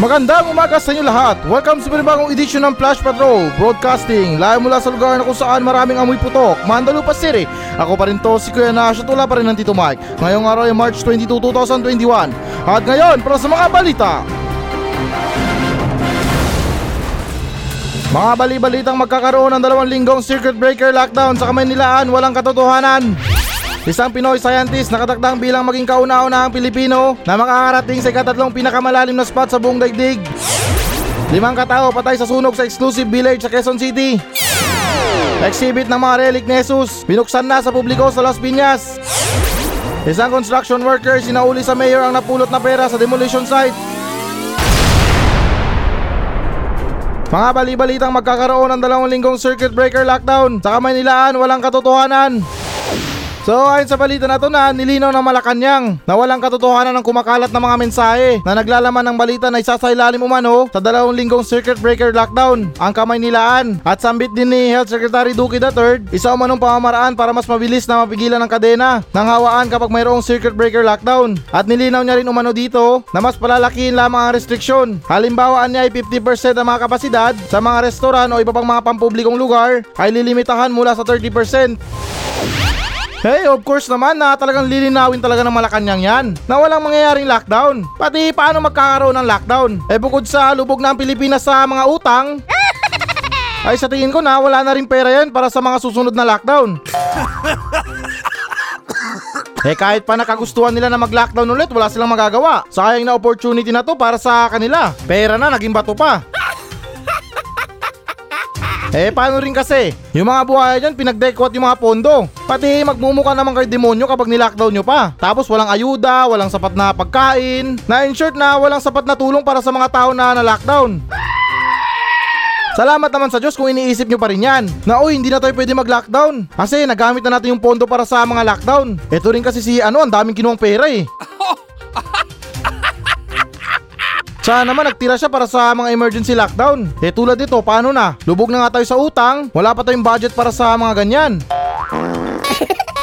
Magandang umaga sa inyo lahat. Welcome sa panibagong edisyon ng Flash Patrol Broadcasting. Live mula sa lugar na kung saan maraming amoy putok, Mandalupa City. Ako pa rin to, si Kuya Nash at wala pa rin ng Tito Mike. Ngayong araw ay March 22, 2021. At ngayon, para sa mga balita. Mga bali-balitang magkakaroon ng dalawang linggong circuit breaker lockdown sa Kamaynilaan walang katotohanan. Isang Pinoy scientist nakatakdang bilang maging kauna-unahang Pilipino na makakarating sa ikatatlong pinakamalalim na spot sa buong daigdig. Limang katao patay sa sunog sa exclusive village sa Quezon City. Exhibit ng mga relic ni Jesus, binuksan na sa publiko sa Las Piñas. Isang construction worker sinauli sa mayor ang napulot na pera sa demolition site. Mga bali-balitang magkakaroon ng dalawang linggong circuit breaker lockdown sa Kamaynilaan walang katotohanan. So ayon sa balita na to na nilinaw ng Malacanang na walang katotohanan ng kumakalat na mga mensahe na naglalaman ng balita na isasailalim umano sa dalawang linggong circuit breaker lockdown ang kamay nilaan. At sambit din ni Health Secretary Duque III isa umanong pamamaraan para mas mabilis na mapigilan ang kadena ng hawaan kapag mayroong circuit breaker lockdown. At nilinaw niya rin umano dito na mas palalakihin lamang ang restriksyon. Halimbawa niya ay 50% ang mga kapasidad sa mga restoran o iba pang mga pampublikong lugar ay lilimitahan mula sa 30% Hey, of course naman na talagang lilinawin talaga ng Malacanang yan na walang mangyayaring lockdown. Pati paano magkakaroon ng lockdown? Eh bukod sa lubog ang Pilipinas sa mga utang, ay sa tingin ko na wala na rin pera yan para sa mga susunod na lockdown. eh kahit pa nakagustuhan nila na mag-lockdown ulit, wala silang magagawa. Sayang na opportunity na to para sa kanila. Pera na, naging bato pa. Eh paano rin kasi, yung mga buhaya dyan pinagdekwat yung mga pondo. Pati magmumuka naman kayo demonyo kapag nilockdown nyo pa. Tapos walang ayuda, walang sapat na pagkain. Na in short na walang sapat na tulong para sa mga tao na na-lockdown. Salamat naman sa Diyos kung iniisip nyo pa rin yan na uy hindi na tayo pwede mag-lockdown kasi nagamit na natin yung pondo para sa mga lockdown. Ito rin kasi si ano ang daming kinuwang pera eh. Sana naman nagtira siya para sa mga emergency lockdown. Eh tulad nito, paano na? Lubog na nga tayo sa utang, wala pa tayong budget para sa mga ganyan.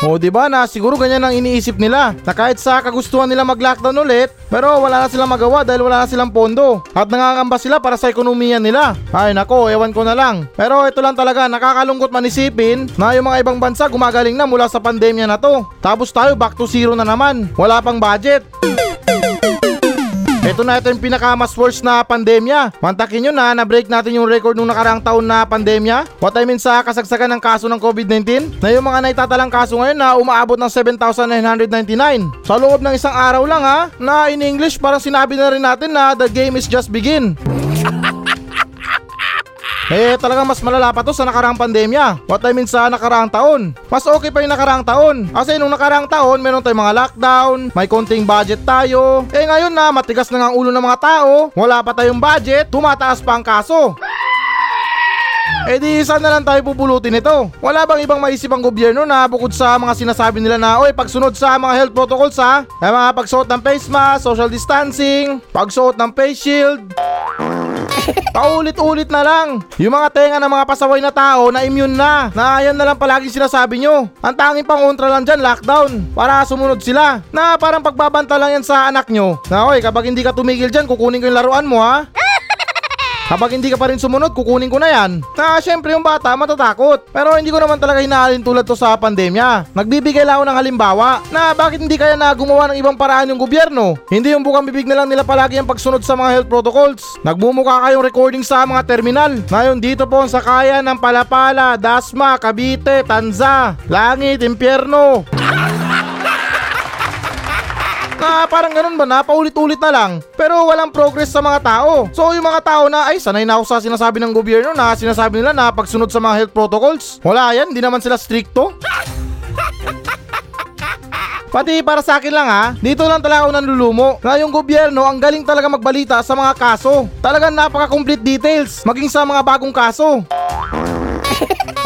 O di ba na siguro ganyan ang iniisip nila na kahit sa kagustuhan nila mag-lockdown ulit pero wala na silang magawa dahil wala na silang pondo at nangangamba sila para sa ekonomiya nila. Ay nako, ewan ko na lang. Pero ito lang talaga nakakalungkot manisipin na yung mga ibang bansa gumagaling na mula sa pandemya na to. Tapos tayo back to zero na naman. Wala pang budget. Ito na ito yung pinaka mas worst na pandemya. Mantakin nyo na na-break natin yung record nung nakaraang taon na pandemya. What I mean sa kasagsagan ng kaso ng COVID-19 na yung mga naitatalang kaso ngayon na umaabot ng 7,999. Sa loob ng isang araw lang ha, na in English parang sinabi na rin natin na the game is just begin. Eh talagang mas malala pa to sa nakaraang pandemya. What I mean sa nakaraang taon. Mas okay pa yung nakaraang taon. Kasi nung nakaraang taon, meron tayong mga lockdown, may konting budget tayo. Eh ngayon na matigas na nga ang ulo ng mga tao, wala pa tayong budget, tumataas pa ang kaso. Eh di saan na lang tayo pupulutin ito? Wala bang ibang maisip ang gobyerno na bukod sa mga sinasabi nila na oy pagsunod sa mga health protocols ha? Ay mga pagsuot ng face mask, social distancing, pagsuot ng face shield, Paulit-ulit na lang. Yung mga tenga ng mga pasaway na tao na immune na. Na yan na lang palagi sinasabi nyo. Ang tanging pangontra lang dyan, lockdown. Para sumunod sila. Na parang pagbabanta lang yan sa anak nyo. Na oy, kapag hindi ka tumigil dyan, kukunin ko yung laruan mo ha. Kapag hindi ka pa rin sumunod, kukunin ko na yan. Na syempre yung bata matatakot. Pero hindi ko naman talaga hinaalin tulad to sa pandemya. Nagbibigay lang ako ng halimbawa na bakit hindi kaya na gumawa ng ibang paraan yung gobyerno. Hindi yung bukang bibig na lang nila palagi ang pagsunod sa mga health protocols. Nagmumukha kayong recording sa mga terminal. Ngayon dito po sa kaya ng Palapala, Dasma, Cavite, Tanza, Langit, Impyerno. Na parang ganun ba na paulit-ulit na lang pero walang progress sa mga tao. So yung mga tao na ay sanay na ako sa sinasabi ng gobyerno na sinasabi nila na pagsunod sa mga health protocols. Wala yan, hindi naman sila stricto. Pati para sa akin lang ha, dito lang talaga ako nanlulumo na yung gobyerno ang galing talaga magbalita sa mga kaso. Talagang napaka-complete details, maging sa mga bagong kaso.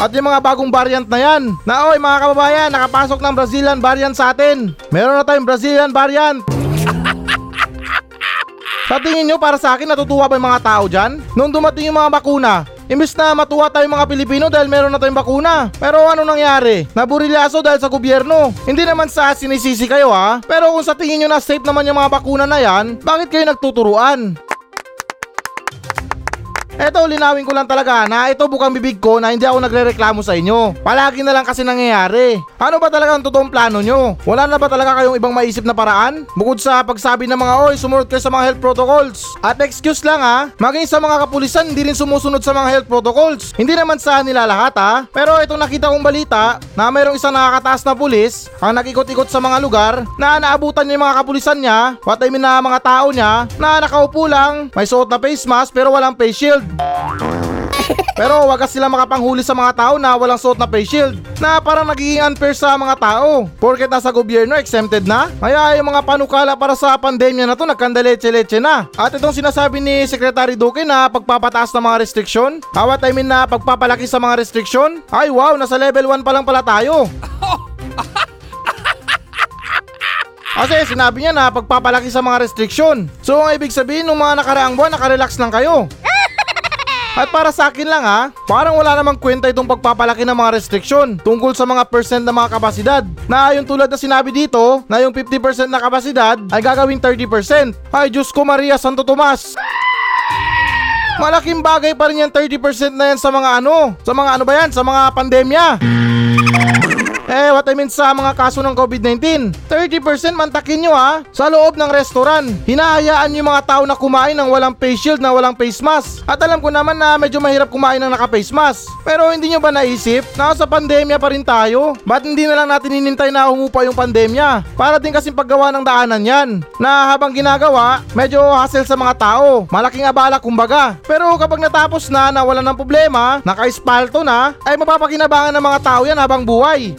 At yung mga bagong variant na yan, na oy mga kababayan, nakapasok ng Brazilian variant sa atin. Meron na tayong Brazilian variant. Sa tingin nyo para sa akin natutuwa ba yung mga tao dyan? Nung dumating yung mga bakuna, Imbis na matuwa tayong mga Pilipino dahil meron na tayong bakuna. Pero ano nangyari? Naburilyaso dahil sa gobyerno. Hindi naman sa sinisisi kayo ha. Pero kung sa tingin nyo na safe naman yung mga bakuna na yan, bakit kayo nagtuturuan? Eto, linawin ko lang talaga na ito bukang bibig ko na hindi ako nagre-reklamo sa inyo. Palagi na lang kasi nangyayari. Ano ba talaga ang totoong plano nyo? Wala na ba talaga kayong ibang maisip na paraan? Bukod sa pagsabi ng mga oy, sumunod kayo sa mga health protocols. At excuse lang ha, maging sa mga kapulisan hindi rin sumusunod sa mga health protocols. Hindi naman sa nila lahat ha. Pero itong nakita kong balita na mayroong isang nakakataas na pulis ang nag-ikot-ikot sa mga lugar na naabutan niya yung mga kapulisan niya, what I mean na mga tao niya, na nakaupo lang, may suot na face mask pero walang face shield. Pero wag sila makapanghuli sa mga tao na walang suot na face shield na parang nagiging unfair sa mga tao. Porket nasa gobyerno exempted na. Kaya yung mga panukala para sa pandemya na to nagkandaleche-leche na. At itong sinasabi ni Secretary Duque na pagpapataas ng mga restriksyon, awat I mean na pagpapalaki sa mga restriksyon, ay wow, nasa level 1 pa lang pala tayo. Kasi sinabi niya na pagpapalaki sa mga restriksyon. So ang ibig sabihin ng mga nakaraang buwan, nakarelax lang kayo. At para sa akin lang ha, parang wala namang kwenta itong pagpapalaki ng mga restriksyon tungkol sa mga percent ng mga kapasidad. Na yung tulad na sinabi dito, na yung 50% na kapasidad ay gagawing 30%. Ay Diyos ko Maria Santo Tomas! Malaking bagay pa rin yung 30% na yan sa mga ano, sa mga ano ba yan, sa mga pandemya. Eh, what I mean sa mga kaso ng COVID-19, 30% mantakin nyo ha, sa loob ng restaurant. Hinahayaan yung mga tao na kumain ng walang face shield na walang face mask. At alam ko naman na medyo mahirap kumain ng naka-face mask. Pero hindi nyo ba naisip na sa pandemya pa rin tayo? Ba't hindi na lang natin hinintay na humupa yung pandemya? Para din kasing paggawa ng daanan yan. Na habang ginagawa, medyo hassle sa mga tao. Malaking abala kumbaga. Pero kapag natapos na na wala ng problema, naka-espalto na, ay mapapakinabangan ng mga tao yan habang buhay.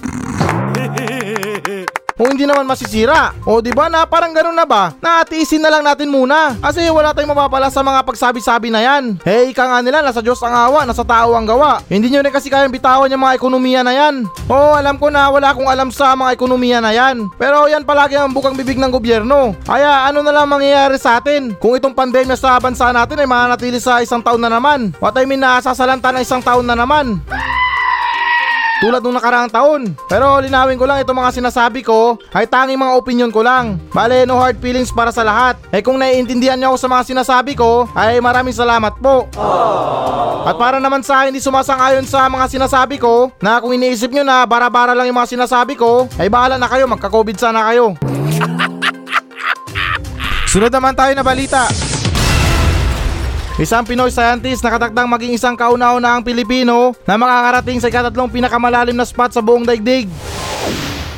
Kung hindi naman masisira. O di ba na parang ganun na ba? Na atiisin na lang natin muna. Kasi wala tayong mapapala sa mga pagsabi-sabi na yan. Hey, ika nga nila, nasa Diyos ang awa, nasa tao ang gawa. Hindi nyo rin kasi kayang bitawan yung mga ekonomiya na yan. Oo, alam ko na wala akong alam sa mga ekonomiya na yan. Pero yan palagi ang bukang bibig ng gobyerno. Kaya ano na lang mangyayari sa atin? Kung itong pandemya sa bansa natin ay mananatili sa isang taon na naman. What I mean na sasalanta ng isang taon na naman tulad nung nakaraang taon. Pero linawin ko lang itong mga sinasabi ko ay tanging mga opinion ko lang. Bale, no hard feelings para sa lahat. Eh kung naiintindihan niyo ako sa mga sinasabi ko, ay maraming salamat po. Aww. At para naman sa hindi sumasang-ayon sa mga sinasabi ko, na kung iniisip nyo na bara-bara lang yung mga sinasabi ko, ay bahala na kayo, magka-COVID sana kayo. Sunod naman tayo na balita. Isang Pinoy scientist nakatakdang maging isang kauna-unahang Pilipino na makakarating sa ikatatlong pinakamalalim na spot sa buong daigdig.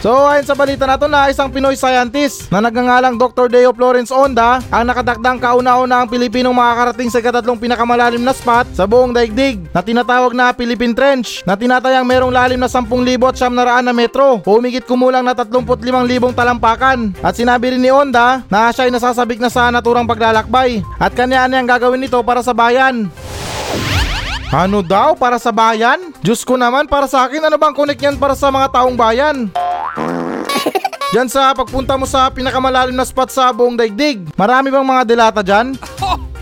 So ayon sa balita na to na isang Pinoy scientist na nagngangalang Dr. Deo Florence Onda ang nakadakdang kauna-una ang Pilipinong makakarating sa katatlong pinakamalalim na spot sa buong daigdig na tinatawag na Philippine Trench na tinatayang merong lalim na 10,000 at na metro humigit kumulang na 35,000 talampakan at sinabi rin ni Onda na siya ay nasasabik na sa naturang paglalakbay at kanya niyang gagawin ito para sa bayan. Ano daw para sa bayan? Diyos ko naman para sa akin ano bang connect yan para sa mga taong bayan? Diyan sa pagpunta mo sa pinakamalalim na spot sa buong daigdig. Marami bang mga delata dyan?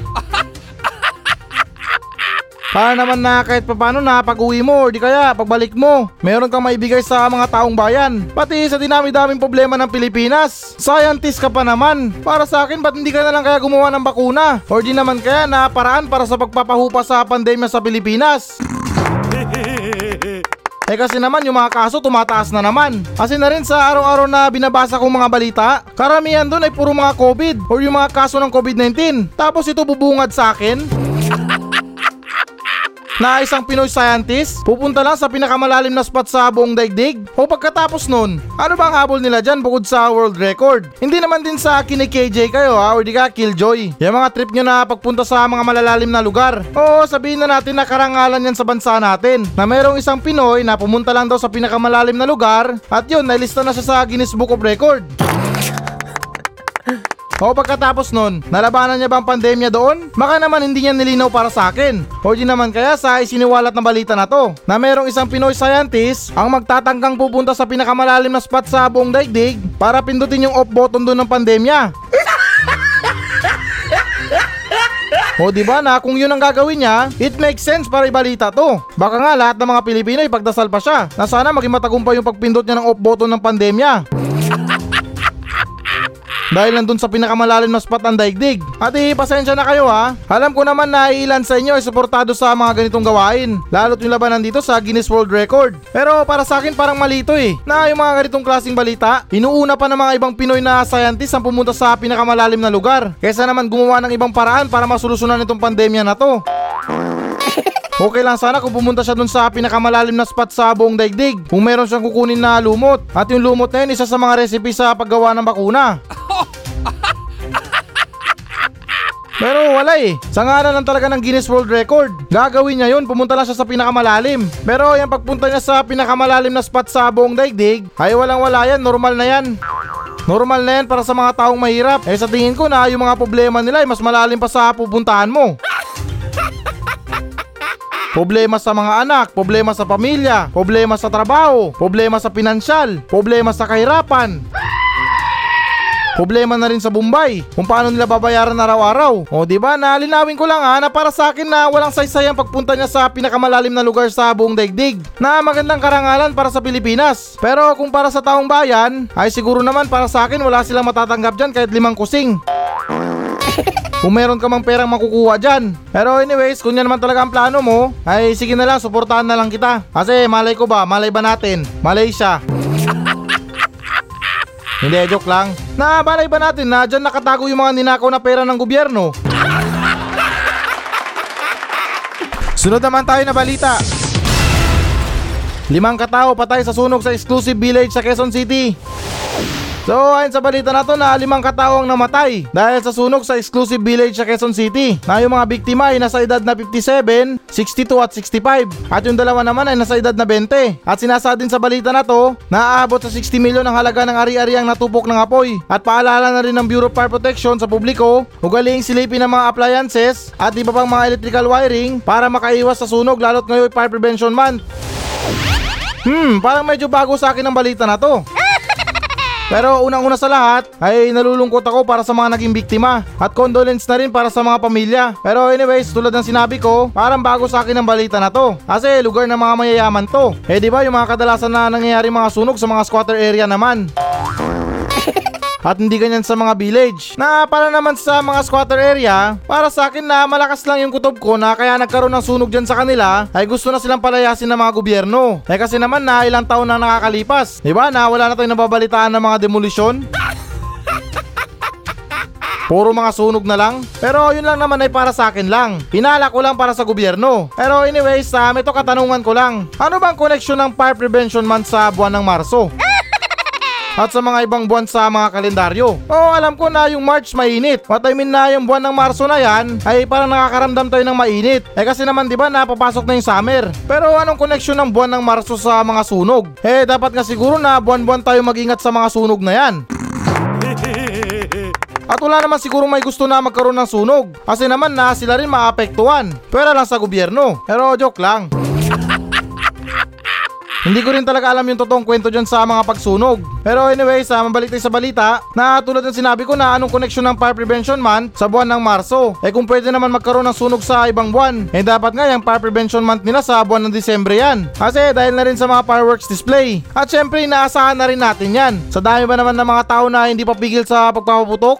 Para naman na kahit papano na pag uwi mo or di kaya pagbalik mo, meron kang maibigay sa mga taong bayan. Pati sa dinami-daming problema ng Pilipinas. Scientist ka pa naman. Para sa akin, ba't hindi ka na lang kaya gumawa ng bakuna? Or di naman kaya na paraan para sa pagpapahupa sa pandemya sa Pilipinas? Eh kasi naman yung mga kaso tumataas na naman. Kasi na rin sa araw-araw na binabasa kong mga balita, karamihan doon ay puro mga COVID or yung mga kaso ng COVID-19. Tapos ito bubungad sa akin. Na isang Pinoy scientist pupunta lang sa pinakamalalim na spot sa buong daigdig? O pagkatapos nun, ano ba ang habol nila dyan bukod sa world record? Hindi naman din sa kini-KJ kayo ha, o di ka killjoy. Yung mga trip nyo na pagpunta sa mga malalalim na lugar. Oo, sabihin na natin na karangalan yan sa bansa natin. Na mayroong isang Pinoy na pumunta lang daw sa pinakamalalim na lugar at yun, nailista na siya sa Guinness Book of Record. O pagkatapos nun, nalabanan niya bang pandemya doon? Baka naman hindi niya nilinaw para sa akin. O di naman kaya sa isiniwalat na balita na to, na merong isang Pinoy scientist ang magtatanggang pupunta sa pinakamalalim na spot sa buong daigdig para pindutin yung off button doon ng pandemya. O di ba na kung yun ang gagawin niya, it makes sense para ibalita to. Baka nga lahat ng mga Pilipino ipagdasal pa siya na sana maging matagumpay yung pagpindot niya ng off button ng pandemya. Dahil nandun sa pinakamalalim na spot ng daigdig. At eh, pasensya na kayo ha. Alam ko naman na ilan sa inyo ay suportado sa mga ganitong gawain, lalo't yung labanan dito sa Guinness World Record. Pero para sa akin parang malito eh, na yung mga ganitong klaseng balita, inuuna pa ng mga ibang Pinoy na scientist ang pumunta sa pinakamalalim na lugar, kesa naman gumawa ng ibang paraan para masolusyonan itong pandemya na to. Okay lang sana kung pumunta siya dun sa pinakamalalim na spot sa buong daigdig kung meron siyang kukunin na lumot. At yung lumot na yun isa sa mga recipe sa paggawa ng bakuna. Pero wala eh. Sa ngalan lang talaga ng Guinness World Record. Gagawin niya yun, pumunta lang siya sa pinakamalalim. Pero yung pagpunta niya sa pinakamalalim na spot sa buong daigdig, ay walang wala yan, normal na yan. Normal na yan para sa mga taong mahirap. Eh sa tingin ko na yung mga problema nila ay mas malalim pa sa pupuntahan mo. Problema sa mga anak, problema sa pamilya, problema sa trabaho, problema sa pinansyal, problema sa kahirapan. Problema na rin sa Bombay, kung paano nila babayaran araw-araw. O di ba, nalinawin ko lang ha, na para sa akin na walang saysay ang pagpunta niya sa pinakamalalim na lugar sa buong daigdig. Na magandang karangalan para sa Pilipinas. Pero kung para sa taong bayan, ay siguro naman para sa akin wala silang matatanggap dyan kahit limang kusing. Kung meron ka mang perang makukuha dyan. Pero anyways, kung yan naman talaga ang plano mo, ay sige na lang, suportahan na lang kita. Kasi malay ko ba, malay ba natin? Malaysia. Hindi, joke lang. Na balay ba natin na dyan nakatago yung mga ninakaw na pera ng gobyerno? Sunod naman tayo na balita. Limang katao patay sa sunog sa exclusive village sa Quezon City. So ayon sa balita na to na limang katao ang namatay dahil sa sunog sa exclusive village sa Quezon City na yung mga biktima ay nasa edad na 57, 62 at 65 at yung dalawa naman ay nasa edad na 20 at sinasa din sa balita na to na aabot sa 60 milyon ang halaga ng ari-ariang natupok ng apoy at paalala na rin ng Bureau of Fire Protection sa publiko ugaling silipin ng mga appliances at iba pang mga electrical wiring para makaiwas sa sunog lalo't ngayon Fire Prevention Month. Hmm, parang medyo bago sa akin ang balita na to. Pero unang-una sa lahat ay nalulungkot ako para sa mga naging biktima at condolence na rin para sa mga pamilya. Pero anyways, tulad ng sinabi ko, parang bago sa akin ang balita na to. Kasi lugar ng mga mayayaman to. Eh di ba yung mga kadalasan na nangyayari mga sunog sa mga squatter area naman. At hindi ganyan sa mga village. Na para naman sa mga squatter area, para sa akin na malakas lang yung kutob ko na kaya nagkaroon ng sunog dyan sa kanila, ay gusto na silang palayasin ng mga gobyerno. Eh kasi naman na ilang taon na nakakalipas. Diba na wala na tayong nababalitaan ng mga demolisyon? Puro mga sunog na lang. Pero yun lang naman ay para sa akin lang. Pinala ko lang para sa gobyerno. Pero anyways, sa um, ito katanungan ko lang. Ano bang connection ng Fire Prevention Month sa buwan ng Marso? At sa mga ibang buwan sa mga kalendaryo. Oo, alam ko na yung March mainit. What I mean na yung buwan ng Marso na yan ay parang nakakaramdam tayo ng mainit. Eh kasi naman 'di ba napapasok na yung summer. Pero anong connection ng buwan ng Marso sa mga sunog? Eh dapat nga siguro na buwan-buwan tayo mag-ingat sa mga sunog na yan. At wala naman siguro may gusto na magkaroon ng sunog. Kasi naman na sila rin maapektuhan. Pwera lang sa gobyerno. Pero joke lang. Hindi ko rin talaga alam yung totoong kwento dyan sa mga pagsunog. Pero anyways, uh, mabalik tayo sa balita na tulad ng sinabi ko na anong connection ng Fire Prevention Month sa buwan ng Marso. Eh kung pwede naman magkaroon ng sunog sa ibang buwan, eh dapat nga yung Fire Prevention Month nila sa buwan ng Disyembre yan. Kasi dahil na rin sa mga fireworks display. At syempre inaasahan na rin natin yan. Sa dami ba naman ng mga tao na hindi papigil sa pagpapaputok?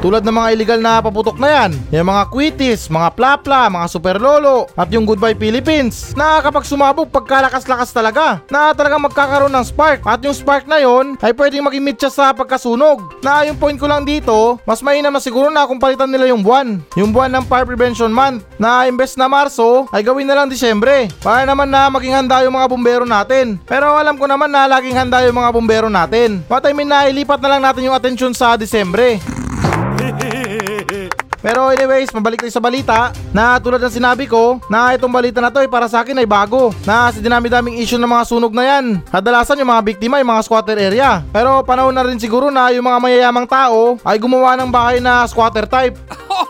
Tulad ng mga illegal na paputok na yan, yung mga quitis, mga plapla, mga super lolo, at yung Goodbye Philippines, na kapag sumabog pagkalakas-lakas talaga, na talagang magkakaroon ng spark. At yung spark na yon ay pwedeng mag-emit siya sa pagkasunog. Na yung point ko lang dito, mas mainam na siguro na kung palitan nila yung buwan. Yung buwan ng Fire Prevention Month, na imbes na Marso, ay gawin na lang Disyembre. Para naman na maging handa yung mga bumbero natin. Pero alam ko naman na laging handa yung mga bumbero natin. What I mean na ilipat na lang natin yung atensyon sa Disyembre. Pero anyways, mabalik tayo sa balita na tulad ng sinabi ko na itong balita na to ay para sa akin ay bago na sa dinami-daming issue ng mga sunog na yan. Kadalasan yung mga biktima ay mga squatter area. Pero panahon na rin siguro na yung mga mayayamang tao ay gumawa ng bahay na squatter type.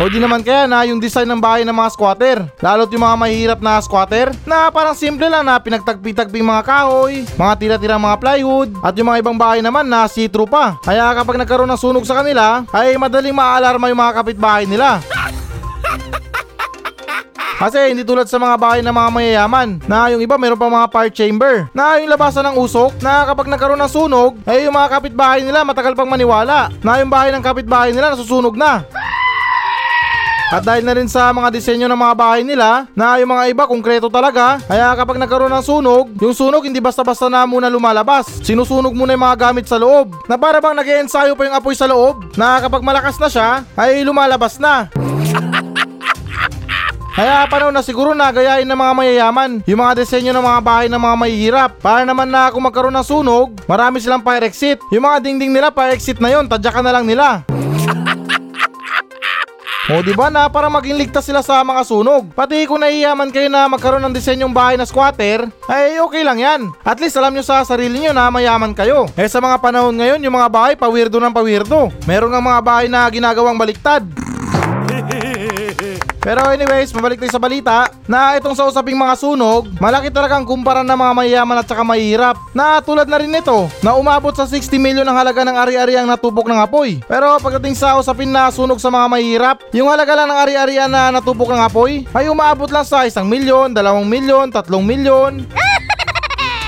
O di naman kaya na yung design ng bahay ng mga squatter. Lalo't yung mga mahihirap na squatter na parang simple lang na pinagtagpi-tagping mga kahoy, mga tira-tira mga plywood, at yung mga ibang bahay naman na see-through pa. Kaya kapag nagkaroon ng sunog sa kanila, ay madaling maaalarma yung mga kapitbahay nila. Kasi hindi tulad sa mga bahay ng mga mayayaman na yung iba meron pa mga fire chamber na yung labasan ng usok na kapag nagkaroon ng sunog ay yung mga kapitbahay nila matagal pang maniwala na yung bahay ng kapitbahay nila nasusunog na. At dahil na rin sa mga disenyo ng mga bahay nila na yung mga iba konkreto talaga, kaya kapag nagkaroon ng sunog, yung sunog hindi basta-basta na muna lumalabas. Sinusunog muna yung mga gamit sa loob. Na para bang nag ensayo pa yung apoy sa loob na kapag malakas na siya, ay lumalabas na. Kaya panahon na siguro na gayahin ng mga mayayaman yung mga disenyo ng mga bahay ng mga mahihirap. Para naman na kung magkaroon ng sunog, marami silang fire exit. Yung mga dingding nila fire exit na yon, tadyakan na lang nila. O di ba na para maging ligtas sila sa mga sunog. Pati kung naiyaman kayo na magkaroon ng disenyong bahay na squatter, ay okay lang yan. At least alam nyo sa sarili nyo na mayaman kayo. Eh sa mga panahon ngayon, yung mga bahay pawirdo ng pawirdo. Meron nga mga bahay na ginagawang baliktad. Pero anyways, mabalik tayo sa balita na itong sa usaping mga sunog, malaki talagang kumpara ng mga mayayaman at saka mahirap. Na tulad na rin nito, na umabot sa 60 milyon ang halaga ng ari-ariang natupok ng apoy. Pero pagdating sa usapin na sunog sa mga mahirap, yung halaga lang ng ari-arian na natupok ng apoy ay umabot lang sa 1 milyon, 2 milyon, 3 milyon.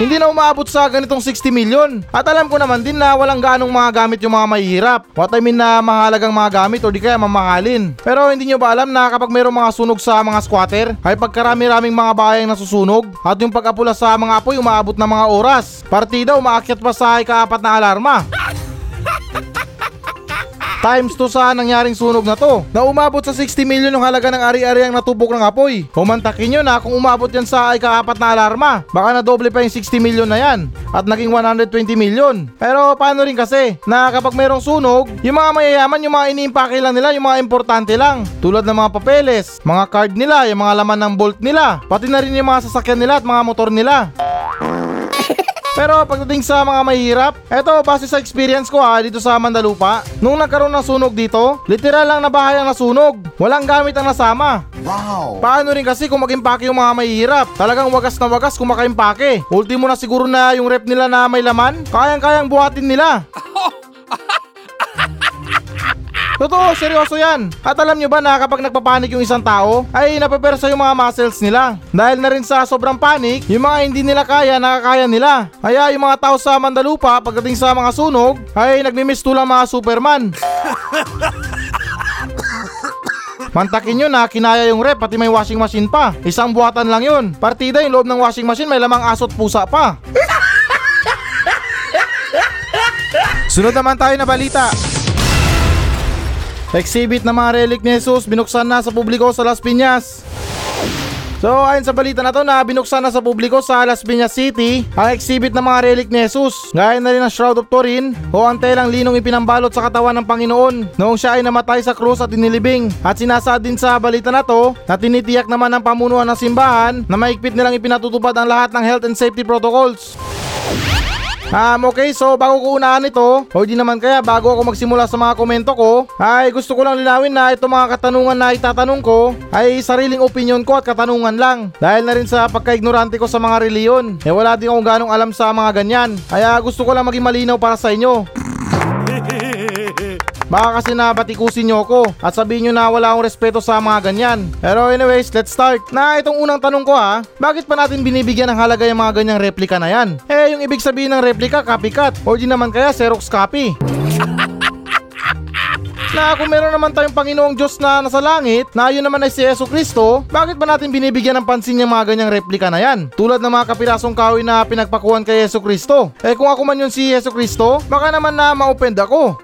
Hindi na umaabot sa ganitong 60 million. At alam ko naman din na walang ganong mga gamit yung mga mahihirap. What I mean na mahalagang mga gamit o di kaya mamahalin. Pero hindi nyo ba alam na kapag mayroong mga sunog sa mga squatter, ay pagkarami-raming mga bayang nasusunog at yung pag-apula sa mga apoy umaabot ng mga oras. Partida umaakyat pa sa ikaapat na alarma. Times 2 sa nangyaring sunog na to na umabot sa 60 million yung halaga ng ari-ariang natupok ng apoy. Humantakin nyo na kung umabot yan sa ikaapat na alarma. Baka na doble pa yung 60 million na yan at naging 120 million. Pero paano rin kasi na kapag mayroong sunog, yung mga mayayaman, yung mga iniimpake lang nila, yung mga importante lang. Tulad ng mga papeles, mga card nila, yung mga laman ng bolt nila, pati na rin yung mga sasakyan nila at mga motor nila. Pero pagdating sa mga mahirap, eto base sa experience ko ha dito sa Mandalupa, nung nagkaroon ng sunog dito, literal lang na bahay ang nasunog. Walang gamit ang nasama. Wow! Paano rin kasi kung mag-impake yung mga mahihirap? Talagang wagas na wagas kung makaimpake. Ultimo na siguro na yung rep nila na may laman, kayang-kayang buhatin nila. Totoo, seryoso yan. At alam nyo ba na kapag nagpapanik yung isang tao, ay napepersa yung mga muscles nila. Dahil na rin sa sobrang panic, yung mga hindi nila kaya, nakakaya nila. Kaya yung mga tao sa Mandalupa, pagdating sa mga sunog, ay nagmimistulang mga Superman. Mantakin nyo na kinaya yung rep pati may washing machine pa. Isang buhatan lang yun. Partida yung loob ng washing machine may lamang asot pusa pa. Sunod naman tayo na balita. Exhibit na mga relic ni Jesus binuksan na sa publiko sa Las Piñas. So ayon sa balita na to na binuksan na sa publiko sa Las Piñas City ang exhibit ng mga relic ni Jesus. Gaya na rin ang Shroud of Turin o ang telang linong ipinambalot sa katawan ng Panginoon noong siya ay namatay sa krus at inilibing. At sinasaad din sa balita na to na tinitiyak naman ng pamunuan ng simbahan na maigpit nilang ipinatutupad ang lahat ng health and safety protocols. Um, okay, so bago ko unahan ito, o di naman kaya bago ako magsimula sa mga komento ko, ay gusto ko lang linawin na itong mga katanungan na itatanong ko ay sariling opinion ko at katanungan lang. Dahil na rin sa pagka-ignorante ko sa mga reliyon, eh wala din akong ganong alam sa mga ganyan. Kaya gusto ko lang maging malinaw para sa inyo. Baka kasi nabatikusin nyo ako at sabihin nyo na wala akong respeto sa mga ganyan. Pero anyways, let's start. Na itong unang tanong ko ha, bakit pa natin binibigyan ng halaga yung mga ganyang replika na yan? Eh, yung ibig sabihin ng replika, copycat. O di naman kaya Xerox copy. na kung meron naman tayong Panginoong Diyos na nasa langit, na yun naman ay si Yeso Kristo, bakit ba natin binibigyan ng pansin yung mga ganyang replika na yan? Tulad ng mga kapirasong kahoy na pinagpakuhan kay Yeso Kristo. Eh kung ako man yun si Yeso Kristo, baka naman na ma-offend ako.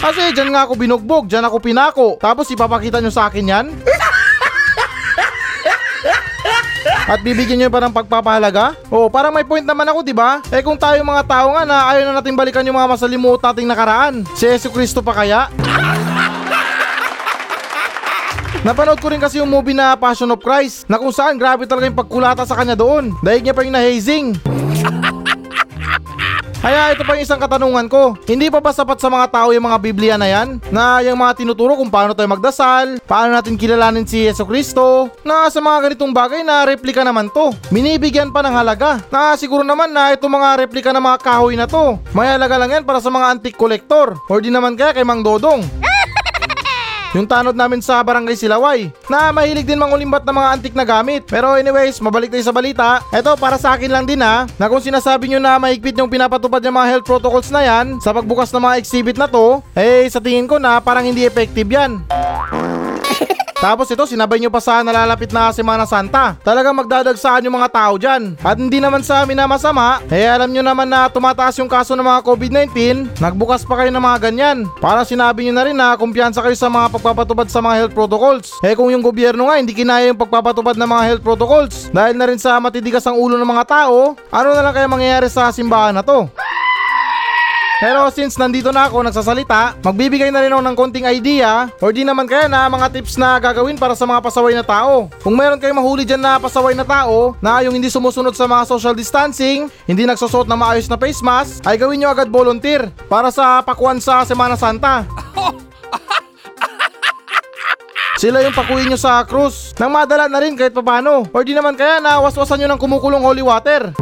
Kasi dyan nga ako binugbog, dyan ako pinako. Tapos ipapakita nyo sa akin yan? At bibigyan nyo pa ng pagpapahalaga? Oo, parang may point naman ako, di ba? Eh kung tayo mga tao nga na ayaw na natin balikan yung mga masalimuot nating nakaraan. Si Yesu Cristo pa kaya? Napanood ko rin kasi yung movie na Passion of Christ na kung saan grabe talaga yung pagkulata sa kanya doon. Dahil niya pa yung na-hazing. Kaya ito pa yung isang katanungan ko. Hindi pa ba sapat sa mga tao yung mga Biblia na yan? Na yung mga tinuturo kung paano tayo magdasal, paano natin kilalanin si Yeso Kristo, na sa mga ganitong bagay na replika naman to. Binibigyan pa ng halaga. Na siguro naman na itong mga replika ng mga kahoy na to, may halaga lang yan para sa mga antique collector. Or di naman kaya kay Mang Dodong. Yung tanod namin sa barangay Silaway, na mahilig din mangulimbat ng mga antik na gamit. Pero anyways, mabalik tayo sa balita. Ito para sa akin lang din ha, na kung sinasabi nyo na mahigpit yung pinapatupad ng mga health protocols na yan sa pagbukas ng mga exhibit na to, eh sa tingin ko na parang hindi effective yan. Tapos ito, sinabay nyo pa sa nalalapit na Semana Santa. Talagang magdadagsaan yung mga tao dyan. At hindi naman sa amin na masama, eh alam nyo naman na tumataas yung kaso ng mga COVID-19, nagbukas pa kayo ng mga ganyan. Para sinabi nyo na rin na kumpiyansa kayo sa mga pagpapatubad sa mga health protocols. Eh kung yung gobyerno nga hindi kinaya yung pagpapatubad ng mga health protocols, dahil na rin sa matitigas ang ulo ng mga tao, ano na lang kaya mangyayari sa simbahan na to? Pero since nandito na ako nagsasalita, magbibigay na rin ako ng konting idea or di naman kaya na mga tips na gagawin para sa mga pasaway na tao. Kung meron kayong mahuli dyan na pasaway na tao na yung hindi sumusunod sa mga social distancing, hindi nagsusot ng maayos na face mask, ay gawin nyo agad volunteer para sa pakuan sa Semana Santa. Sila yung pakuin nyo sa cruise nang madala na rin kahit papano. Or di naman kaya na waswasan nyo ng kumukulong holy water.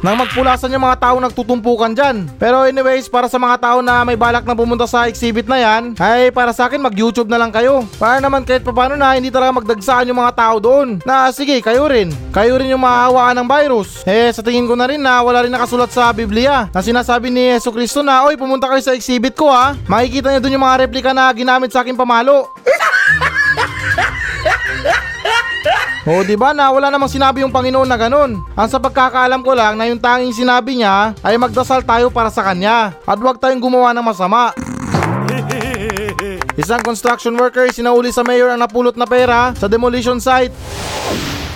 Nang magpulasan yung mga tao nagtutumpukan dyan. Pero anyways, para sa mga tao na may balak na pumunta sa exhibit na yan, ay para sa akin mag-YouTube na lang kayo. Para naman kahit papano na hindi talaga magdagsaan yung mga tao doon. Na sige, kayo rin. Kayo rin yung mahahawaan ng virus. Eh, sa tingin ko na rin na wala rin nakasulat sa Biblia na sinasabi ni Yesu Cristo na, Oy, pumunta kayo sa exhibit ko ha. Makikita niyo doon yung mga replika na ginamit sa aking pamalo. O di ba na wala namang sinabi yung Panginoon na ganun. Ang sa pagkakaalam ko lang na yung tanging sinabi niya ay magdasal tayo para sa kanya at huwag tayong gumawa ng masama. Isang construction worker sinauli sa mayor ang napulot na pera sa demolition site.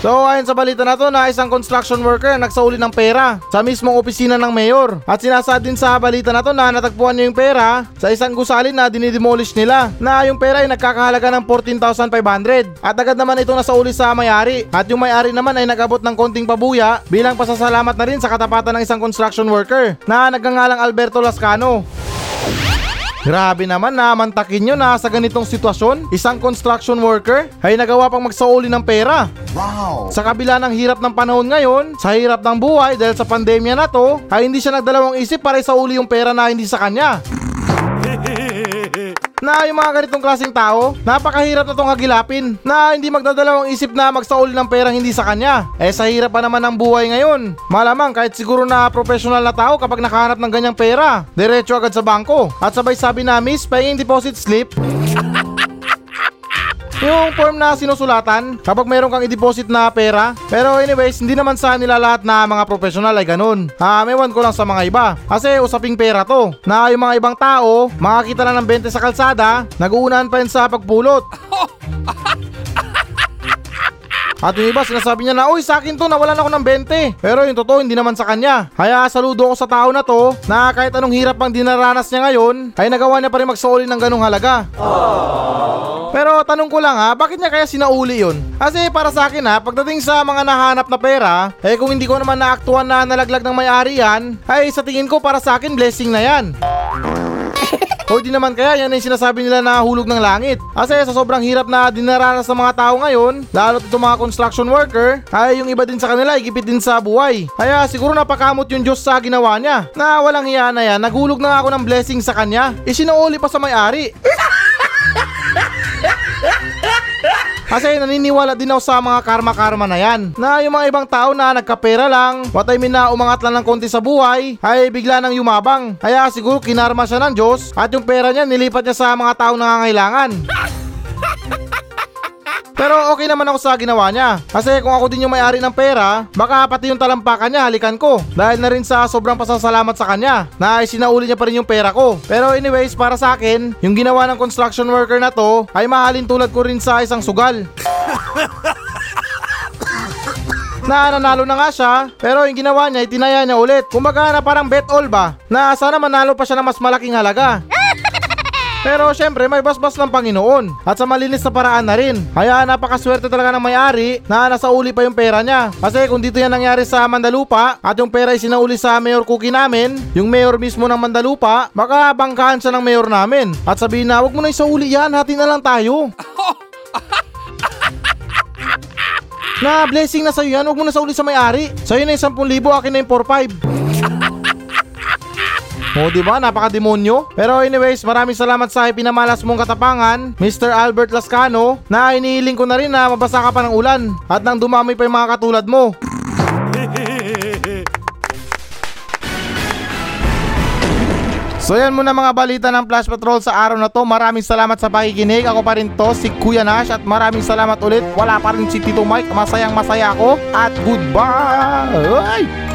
So ayon sa balita na to na isang construction worker nagsauli ng pera sa mismong opisina ng mayor. At sinasabi din sa balita na to na natagpuan niya yung pera sa isang gusalin na dinidemolish nila na yung pera ay nagkakahalaga ng 14,500 at agad naman ito nasauli sa may-ari at yung may-ari naman ay nagabot ng konting pabuya bilang pasasalamat na rin sa katapatan ng isang construction worker na nagngangalang Alberto Lascano. Grabe naman na mantakin nyo na sa ganitong sitwasyon, isang construction worker ay nagawa pang magsauli ng pera. Wow! Sa kabila ng hirap ng panahon ngayon, sa hirap ng buhay dahil sa pandemya na to, ay hindi siya nagdalawang isip para isauli yung pera na hindi sa kanya. Na yung mga ganitong klaseng tao, napakahirap na tong hagilapin na hindi magdadalawang isip na magsauli ng perang hindi sa kanya. Eh sa hirap pa naman ng buhay ngayon. Malamang kahit siguro na professional na tao kapag nakahanap ng ganyang pera, diretso agad sa bangko. At sabay sabi na, Miss, pahingin deposit slip. Yung form na sinusulatan kapag meron kang i-deposit na pera. Pero anyways, hindi naman sa nila lahat na mga professional ay ganun. Ah, mewan ko lang sa mga iba. Kasi usaping pera to. Na yung mga ibang tao, makakita lang ng 20 sa kalsada, nag-uunahan pa yun sa pagpulot. At yung iba sinasabi niya na, Uy, sa akin to, nawalan ako ng 20. Pero yung totoo, hindi naman sa kanya. Kaya saludo ako sa tao na to, na kahit anong hirap ang dinaranas niya ngayon, ay nagawa niya pa rin magsauli ng ganong halaga. Pero tanong ko lang ha, bakit niya kaya sinauli yun? Kasi para sa akin ha, pagdating sa mga nahanap na pera, eh kung hindi ko naman naaktuan na nalaglag ng may-ari yan, ay sa tingin ko para sa akin blessing na yan. O di naman kaya yan ay sinasabi nila na hulog ng langit. Kasi sa sobrang hirap na dinaranas ng mga tao ngayon, lalo itong mga construction worker, ay yung iba din sa kanila ay gipit din sa buhay. Kaya siguro napakamot yung Diyos sa ginawa niya. Na walang hiya na yan, naghulog na ako ng blessing sa kanya. Isinuuli pa sa may-ari. Kasi naniniwala din ako sa mga karma-karma na yan. Na yung mga ibang tao na nagkapera lang, what I mean na umangat lang ng konti sa buhay, ay bigla nang yumabang. Kaya siguro kinarma siya ng Diyos at yung pera niya nilipat niya sa mga tao nangangailangan. Pero okay naman ako sa ginawa niya. Kasi kung ako din yung may-ari ng pera, baka pati yung talampakan niya halikan ko. Dahil na rin sa sobrang pasasalamat sa kanya na isinauli niya pa rin yung pera ko. Pero anyways, para sa akin, yung ginawa ng construction worker na to ay mahalin tulad ko rin sa isang sugal. na nanalo na nga siya, pero yung ginawa niya, itinaya niya ulit. Kumbaga na parang bet all ba? Na sana manalo pa siya ng mas malaking halaga. Pero syempre may basbas ng Panginoon at sa malinis na paraan na rin. Kaya napakaswerte talaga ng may-ari na nasa uli pa yung pera niya. Kasi kung dito yan nangyari sa Mandalupa at yung pera ay sinauli sa mayor cookie namin, yung mayor mismo ng Mandalupa, baka bangkahan siya ng mayor namin. At sabihin na, wag mo na isauli yan, hati na lang tayo. na blessing na sa'yo yan, wag mo na sauli sa may-ari. Sa'yo na yung 10,000, akin na yung 4,500. O di ba napaka-demonyo? Pero anyways, maraming salamat sa pinamalas mong katapangan, Mr. Albert Lascano, na inihiling ko na rin na mabasa ka pa ng ulan at nang dumami pa yung mga katulad mo. So yan muna mga balita ng Flash Patrol sa araw na to. Maraming salamat sa pakikinig. Ako pa rin to, si Kuya Nash at maraming salamat ulit. Wala pa rin si Tito Mike. Masayang masaya ako at goodbye!